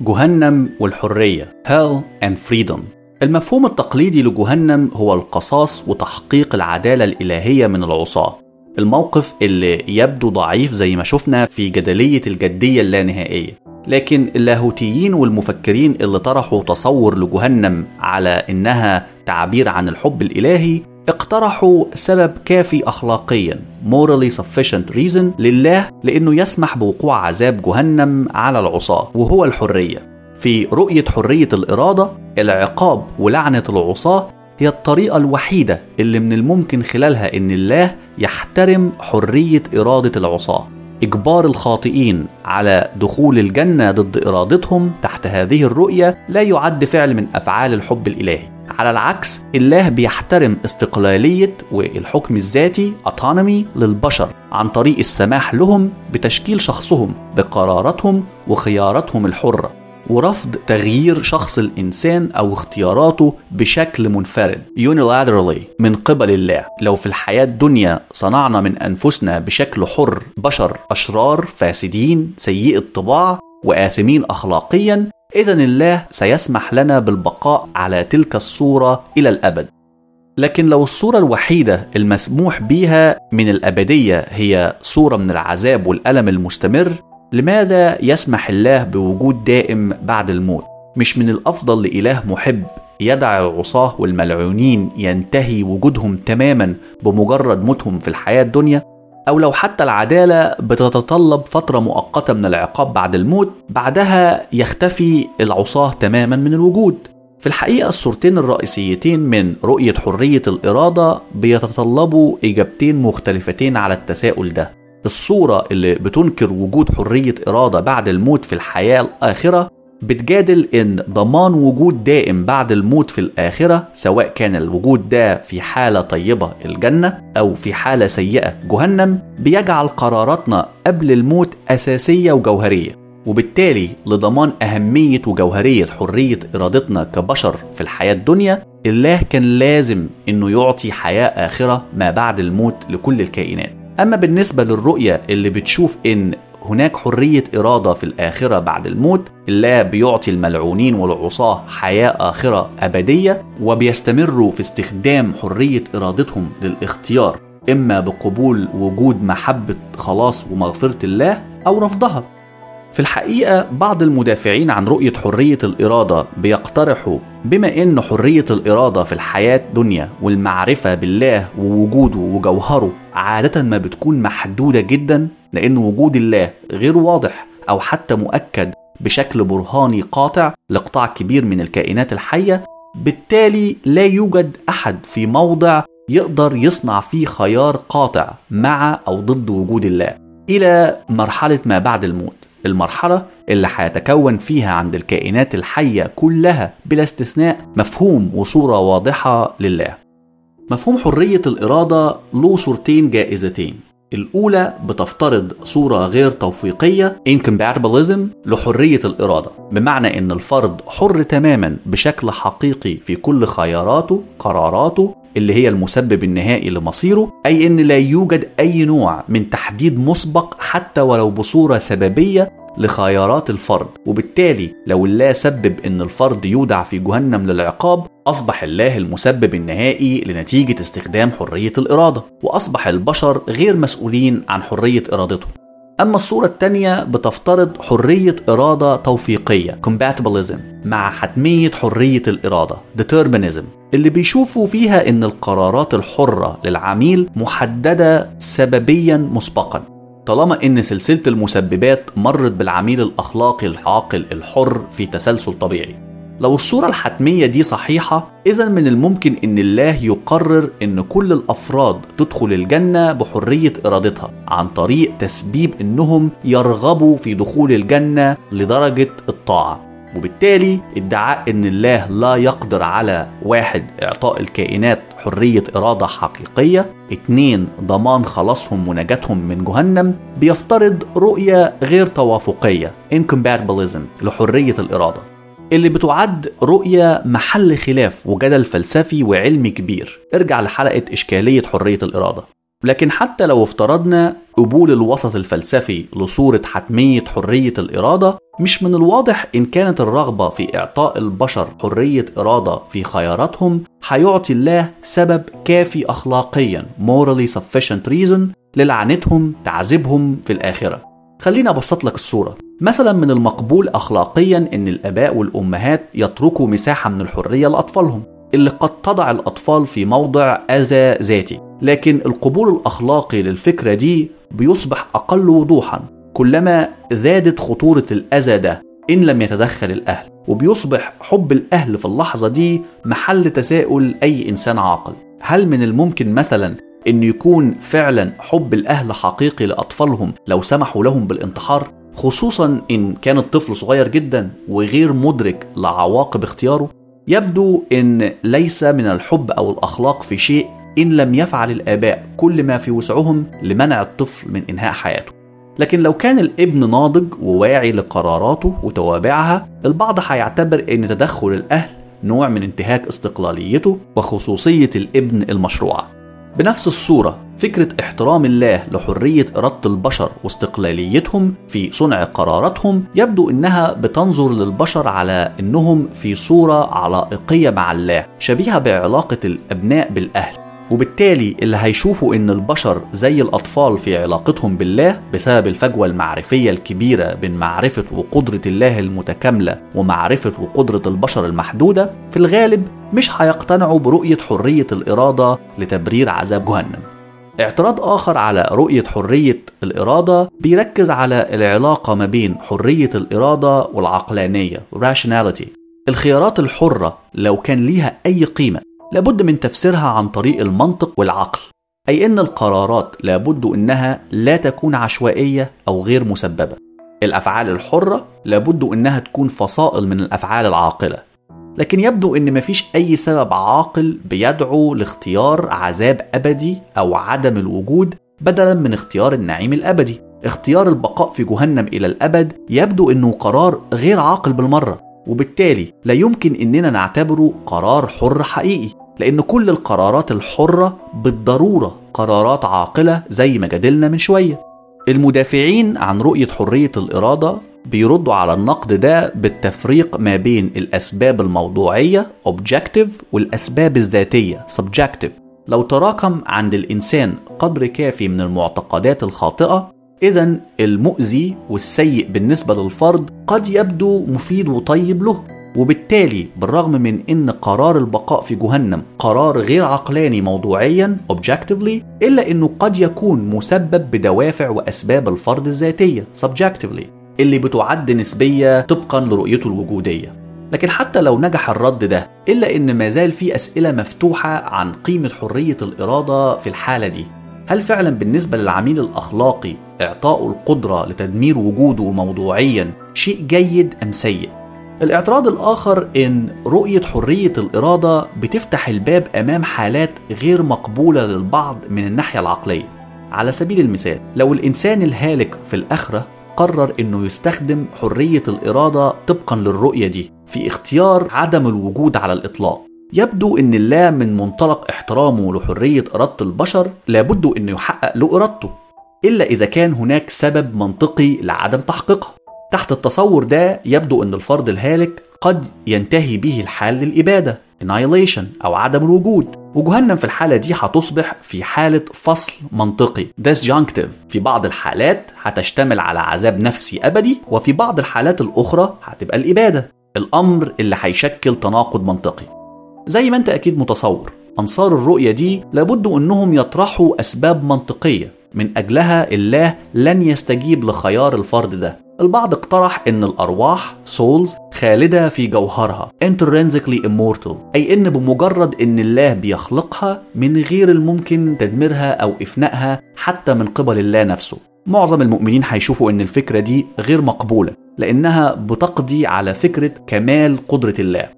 جهنم والحرية Hell and Freedom. المفهوم التقليدي لجهنم هو القصاص وتحقيق العدالة الإلهية من العصاة. الموقف اللي يبدو ضعيف زي ما شفنا في جدلية الجدية اللانهائية. لكن اللاهوتيين والمفكرين اللي طرحوا تصور لجهنم على إنها تعبير عن الحب الإلهي اقترحوا سبب كافي أخلاقيا morally sufficient reason لله لأنه يسمح بوقوع عذاب جهنم على العصاة وهو الحرية. في رؤية حرية الإرادة العقاب ولعنة العصاة هي الطريقة الوحيدة اللي من الممكن خلالها إن الله يحترم حرية إرادة العصاة. إجبار الخاطئين على دخول الجنة ضد إرادتهم تحت هذه الرؤية لا يعد فعل من أفعال الحب الإلهي. على العكس الله بيحترم استقلالية والحكم الذاتي autonomy للبشر عن طريق السماح لهم بتشكيل شخصهم بقراراتهم وخياراتهم الحرة. ورفض تغيير شخص الإنسان أو اختياراته بشكل منفرد. Unilaterally من قبل الله. لو في الحياة الدنيا صنعنا من أنفسنا بشكل حر بشر أشرار فاسدين سيئي الطباع وآثمين أخلاقيا إذا الله سيسمح لنا بالبقاء على تلك الصورة إلى الأبد. لكن لو الصورة الوحيدة المسموح بها من الأبدية هي صورة من العذاب والألم المستمر لماذا يسمح الله بوجود دائم بعد الموت؟ مش من الأفضل لإله محب يدع العصاة والملعونين ينتهي وجودهم تماما بمجرد موتهم في الحياة الدنيا؟ أو لو حتى العدالة بتتطلب فترة مؤقتة من العقاب بعد الموت بعدها يختفي العصاة تماما من الوجود في الحقيقة الصورتين الرئيسيتين من رؤية حرية الإرادة بيتطلبوا إجابتين مختلفتين على التساؤل ده الصورة اللي بتنكر وجود حرية إرادة بعد الموت في الحياة الآخرة بتجادل إن ضمان وجود دائم بعد الموت في الآخرة سواء كان الوجود ده في حالة طيبة الجنة أو في حالة سيئة جهنم بيجعل قراراتنا قبل الموت أساسية وجوهرية. وبالتالي لضمان أهمية وجوهرية حرية إرادتنا كبشر في الحياة الدنيا الله كان لازم إنه يعطي حياة آخرة ما بعد الموت لكل الكائنات. أما بالنسبة للرؤية اللي بتشوف إن هناك حرية إرادة في الآخرة بعد الموت الله بيعطي الملعونين والعصاة حياة آخرة أبدية وبيستمروا في استخدام حرية إرادتهم للاختيار إما بقبول وجود محبة خلاص ومغفرة الله أو رفضها. في الحقيقة بعض المدافعين عن رؤية حرية الإرادة بيقترحوا بما إن حرية الإرادة في الحياة دنيا والمعرفة بالله ووجوده وجوهره عادة ما بتكون محدودة جدا لأن وجود الله غير واضح أو حتى مؤكد بشكل برهاني قاطع لقطاع كبير من الكائنات الحية بالتالي لا يوجد أحد في موضع يقدر يصنع فيه خيار قاطع مع أو ضد وجود الله. إلى مرحلة ما بعد الموت. المرحلة اللي هيتكون فيها عند الكائنات الحية كلها بلا استثناء مفهوم وصورة واضحة لله. مفهوم حرية الإرادة له صورتين جائزتين. الأولى بتفترض صورة غير توفيقية incompatibilism لحرية الإرادة بمعنى إن الفرد حر تماما بشكل حقيقي في كل خياراته قراراته اللي هي المسبب النهائي لمصيره أي إن لا يوجد أي نوع من تحديد مسبق حتى ولو بصورة سببية لخيارات الفرد. وبالتالي لو الله سبب إن الفرد يودع في جهنم للعقاب أصبح الله المسبب النهائي لنتيجة استخدام حرية الإرادة وأصبح البشر غير مسؤولين عن حرية إرادتهم. أما الصورة الثانية بتفترض حرية إرادة توفيقية compatibilism مع حتمية حرية الإرادة determinism اللي بيشوفوا فيها إن القرارات الحرة للعميل محددة سببيا مسبقا. طالما إن سلسلة المسببات مرت بالعميل الأخلاقي العاقل الحر في تسلسل طبيعي. لو الصورة الحتمية دي صحيحة إذا من الممكن إن الله يقرر إن كل الأفراد تدخل الجنة بحرية إرادتها عن طريق تسبيب إنهم يرغبوا في دخول الجنة لدرجة الطاعة. وبالتالي ادعاء إن الله لا يقدر على واحد إعطاء الكائنات حرية إرادة حقيقية اتنين ضمان خلاصهم ونجاتهم من جهنم بيفترض رؤية غير توافقية incompatibilism لحرية الإرادة. اللي بتعد رؤية محل خلاف وجدل فلسفي وعلمي كبير. ارجع لحلقة إشكالية حرية الإرادة. لكن حتى لو افترضنا قبول الوسط الفلسفي لصورة حتمية حرية الإرادة مش من الواضح إن كانت الرغبة في إعطاء البشر حرية إرادة في خياراتهم هيعطي الله سبب كافي أخلاقيا morally sufficient reason للعنتهم تعذيبهم في الآخرة. خليني أبسط لك الصورة. مثلا من المقبول أخلاقيا إن الآباء والأمهات يتركوا مساحة من الحرية لأطفالهم اللي قد تضع الأطفال في موضع أذى ذاتي. لكن القبول الأخلاقي للفكرة دي بيصبح أقل وضوحا كلما زادت خطورة الأذى ده إن لم يتدخل الأهل. وبيصبح حب الأهل في اللحظة دي محل تساؤل أي إنسان عاقل. هل من الممكن مثلا إن يكون فعلا حب الأهل حقيقي لأطفالهم لو سمحوا لهم بالانتحار خصوصا إن كان الطفل صغير جدا وغير مدرك لعواقب اختياره يبدو إن ليس من الحب أو الأخلاق في شيء إن لم يفعل الآباء كل ما في وسعهم لمنع الطفل من إنهاء حياته. لكن لو كان الابن ناضج وواعي لقراراته وتوابعها البعض هيعتبر إن تدخل الأهل نوع من انتهاك استقلاليته وخصوصية الابن المشروعة. بنفس الصورة فكرة احترام الله لحرية إرادة البشر واستقلاليتهم في صنع قراراتهم يبدو إنها بتنظر للبشر على إنهم في صورة علائقيه مع الله شبيهة بعلاقة الأبناء بالأهل. وبالتالي اللي هيشوفوا إن البشر زي الأطفال في علاقتهم بالله بسبب الفجوة المعرفية الكبيرة بين معرفة وقدرة الله المتكاملة ومعرفة وقدرة البشر المحدودة في الغالب مش هيقتنعوا برؤية حرية الإرادة لتبرير عذاب جهنم. اعتراض آخر على رؤية حرية الإرادة بيركز على العلاقة ما بين حرية الإرادة والعقلانية rationality. الخيارات الحرة لو كان ليها أي قيمة لابد من تفسيرها عن طريق المنطق والعقل أي أن القرارات لابد أنها لا تكون عشوائية أو غير مسببة. الأفعال الحرة لابد أنها تكون فصائل من الأفعال العاقلة. لكن يبدو أن مفيش أي سبب عاقل بيدعو لاختيار عذاب أبدي أو عدم الوجود بدلا من اختيار النعيم الأبدي. اختيار البقاء في جهنم إلى الأبد يبدو أنه قرار غير عاقل بالمرة وبالتالي لا يمكن أننا نعتبره قرار حر حقيقي. لأن كل القرارات الحرة بالضرورة قرارات عاقلة زي ما جادلنا من شوية. المدافعين عن رؤية حرية الإرادة بيردوا على النقد ده بالتفريق ما بين الأسباب الموضوعية objective والأسباب الذاتية subjective. لو تراكم عند الإنسان قدر كافي من المعتقدات الخاطئة إذا المؤذي والسيء بالنسبة للفرد قد يبدو مفيد وطيب له. وبالتالي بالرغم من إن قرار البقاء في جهنم قرار غير عقلاني موضوعيا objectively إلا إنه قد يكون مسبب بدوافع وأسباب الفرد الذاتية subjectively اللي بتعد نسبية طبقا لرؤيته الوجودية. لكن حتى لو نجح الرد ده إلا إن ما زال في أسئلة مفتوحة عن قيمة حرية الإرادة في الحالة دي. هل فعلا بالنسبة للعميل الأخلاقي اعطائه القدرة لتدمير وجوده موضوعيا شيء جيد أم سيء؟ الاعتراض الآخر إن رؤية حرية الإرادة بتفتح الباب أمام حالات غير مقبولة للبعض من الناحية العقلية. على سبيل المثال، لو الإنسان الهالك في الآخرة قرر إنه يستخدم حرية الإرادة طبقًا للرؤية دي في اختيار عدم الوجود على الإطلاق. يبدو إن الله من منطلق احترامه لحرية إرادة البشر لابد إنه يحقق له إرادته، إلا إذا كان هناك سبب منطقي لعدم تحقيقها. تحت التصور ده يبدو أن الفرد الهالك قد ينتهي به الحال للإبادة annihilation أو عدم الوجود. وجهنم في الحالة دي هتصبح في حالة فصل منطقي. disjunctive. في بعض الحالات هتشتمل على عذاب نفسي أبدي وفي بعض الحالات الأخرى هتبقى الإبادة. الأمر اللي هيشكل تناقض منطقي. زي ما أنت أكيد متصور أنصار الرؤية دي لابد أنهم يطرحوا أسباب منطقية من أجلها الله لن يستجيب لخيار الفرد ده. البعض اقترح إن الأرواح سولز خالدة في جوهرها intrinsically immortal أي إن بمجرد إن الله بيخلقها من غير الممكن تدميرها أو إفنائها حتى من قبل الله نفسه. معظم المؤمنين هيشوفوا إن الفكرة دي غير مقبولة لإنها بتقضي على فكرة كمال قدرة الله.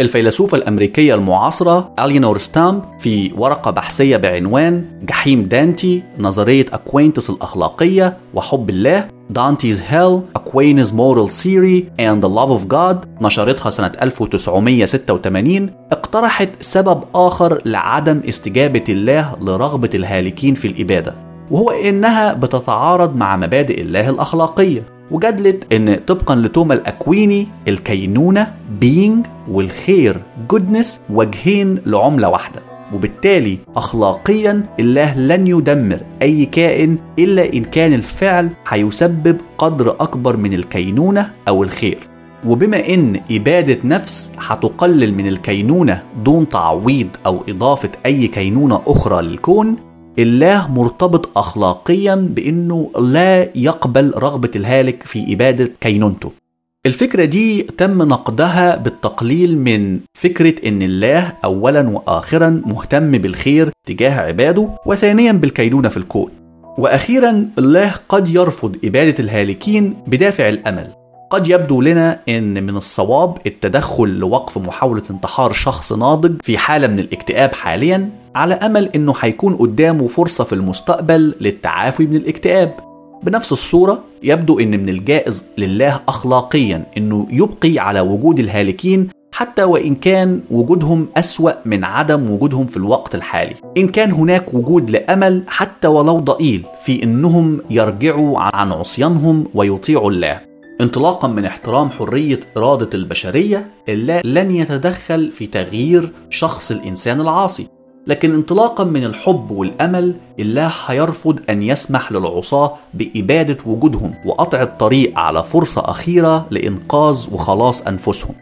الفيلسوفة الأمريكية المعاصرة إلينور ستامب في ورقة بحثية بعنوان جحيم دانتي نظرية أكوينتس الأخلاقية وحب الله Dante's Hell Aquinas Moral Theory and the Love of God نشرتها سنة 1986 اقترحت سبب آخر لعدم استجابة الله لرغبة الهالكين في الإبادة وهو إنها بتتعارض مع مبادئ الله الأخلاقية وجدلت إن طبقا لتوما الأكويني الكينونة being والخير goodness وجهين لعملة واحدة. وبالتالي اخلاقيا الله لن يدمر أي كائن إلا إن كان الفعل هيسبب قدر أكبر من الكينونة أو الخير. وبما إن إبادة نفس هتقلل من الكينونة دون تعويض أو إضافة أي كينونة أخرى للكون الله مرتبط اخلاقيا بإنه لا يقبل رغبة الهالك في إبادة كينونته. الفكرة دي تم نقدها بالتقليل من فكرة إن الله أولا وآخرا مهتم بالخير تجاه عباده وثانيا بالكينونة في الكون. وأخيرا الله قد يرفض إبادة الهالكين بدافع الأمل. قد يبدو لنا إن من الصواب التدخل لوقف محاولة انتحار شخص ناضج في حالة من الاكتئاب حاليا على أمل إنه هيكون قدامه فرصة في المستقبل للتعافي من الاكتئاب. بنفس الصورة يبدو إن من الجائز لله اخلاقيا إنه يبقي على وجود الهالكين حتى وإن كان وجودهم أسوأ من عدم وجودهم في الوقت الحالي. إن كان هناك وجود لأمل حتى ولو ضئيل في إنهم يرجعوا عن عصيانهم ويطيعوا الله. انطلاقا من احترام حرية إرادة البشرية الله لن يتدخل في تغيير شخص الإنسان العاصي. لكن انطلاقا من الحب والأمل الله هيرفض أن يسمح للعصاة بإبادة وجودهم وقطع الطريق على فرصة أخيرة لإنقاذ وخلاص أنفسهم.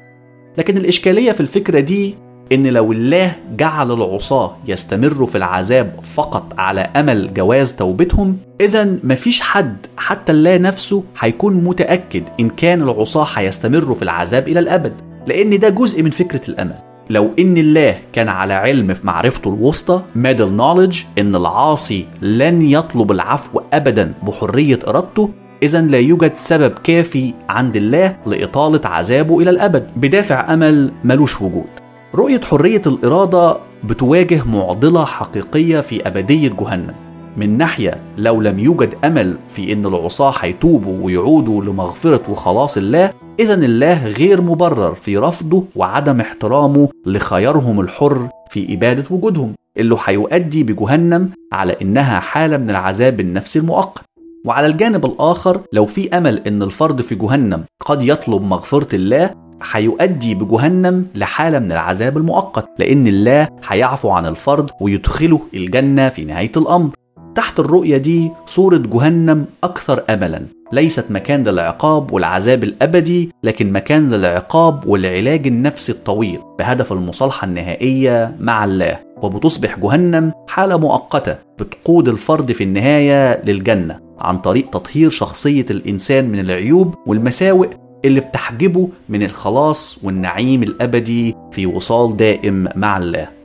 لكن الإشكالية في الفكرة دي إن لو الله جعل العصاة يستمروا في العذاب فقط على أمل جواز توبتهم اذا مفيش حد حتى الله نفسه هيكون متأكد إن كان العصاة هيستمروا في العذاب إلى الأبد. لأن ده جزء من فكرة الأمل. لو إن الله كان على علم في معرفته الوسطى ميدل نوليدج إن العاصي لن يطلب العفو ابدا بحرية إرادته اذا لا يوجد سبب كافي عند الله لإطالة عذابه إلى الأبد. بدافع أمل ملوش وجود. رؤية حرية الإرادة بتواجه معضلة حقيقية في أبدية جهنم. من ناحية لو لم يوجد أمل في أن العصاة هيتوبوا ويعودوا لمغفرة وخلاص الله إذا الله غير مبرر في رفضه وعدم احترامه لخيارهم الحر في إبادة وجودهم اللي هيؤدي بجهنم على إنها حالة من العذاب النفسي المؤقت. وعلى الجانب الآخر لو في أمل إن الفرد في جهنم قد يطلب مغفرة الله هيؤدي بجهنم لحالة من العذاب المؤقت لأن الله هيعفو عن الفرد ويدخله الجنة في نهاية الأمر. تحت الرؤية دي صورة جهنم أكثر أملا. ليست مكان للعقاب والعذاب الأبدي لكن مكان للعقاب والعلاج النفسي الطويل بهدف المصالحة النهائية مع الله. وبتصبح جهنم حالة مؤقتة بتقود الفرد في النهاية للجنة عن طريق تطهير شخصية الإنسان من العيوب والمساوئ اللي بتحجبه من الخلاص والنعيم الأبدي في وصال دائم مع الله.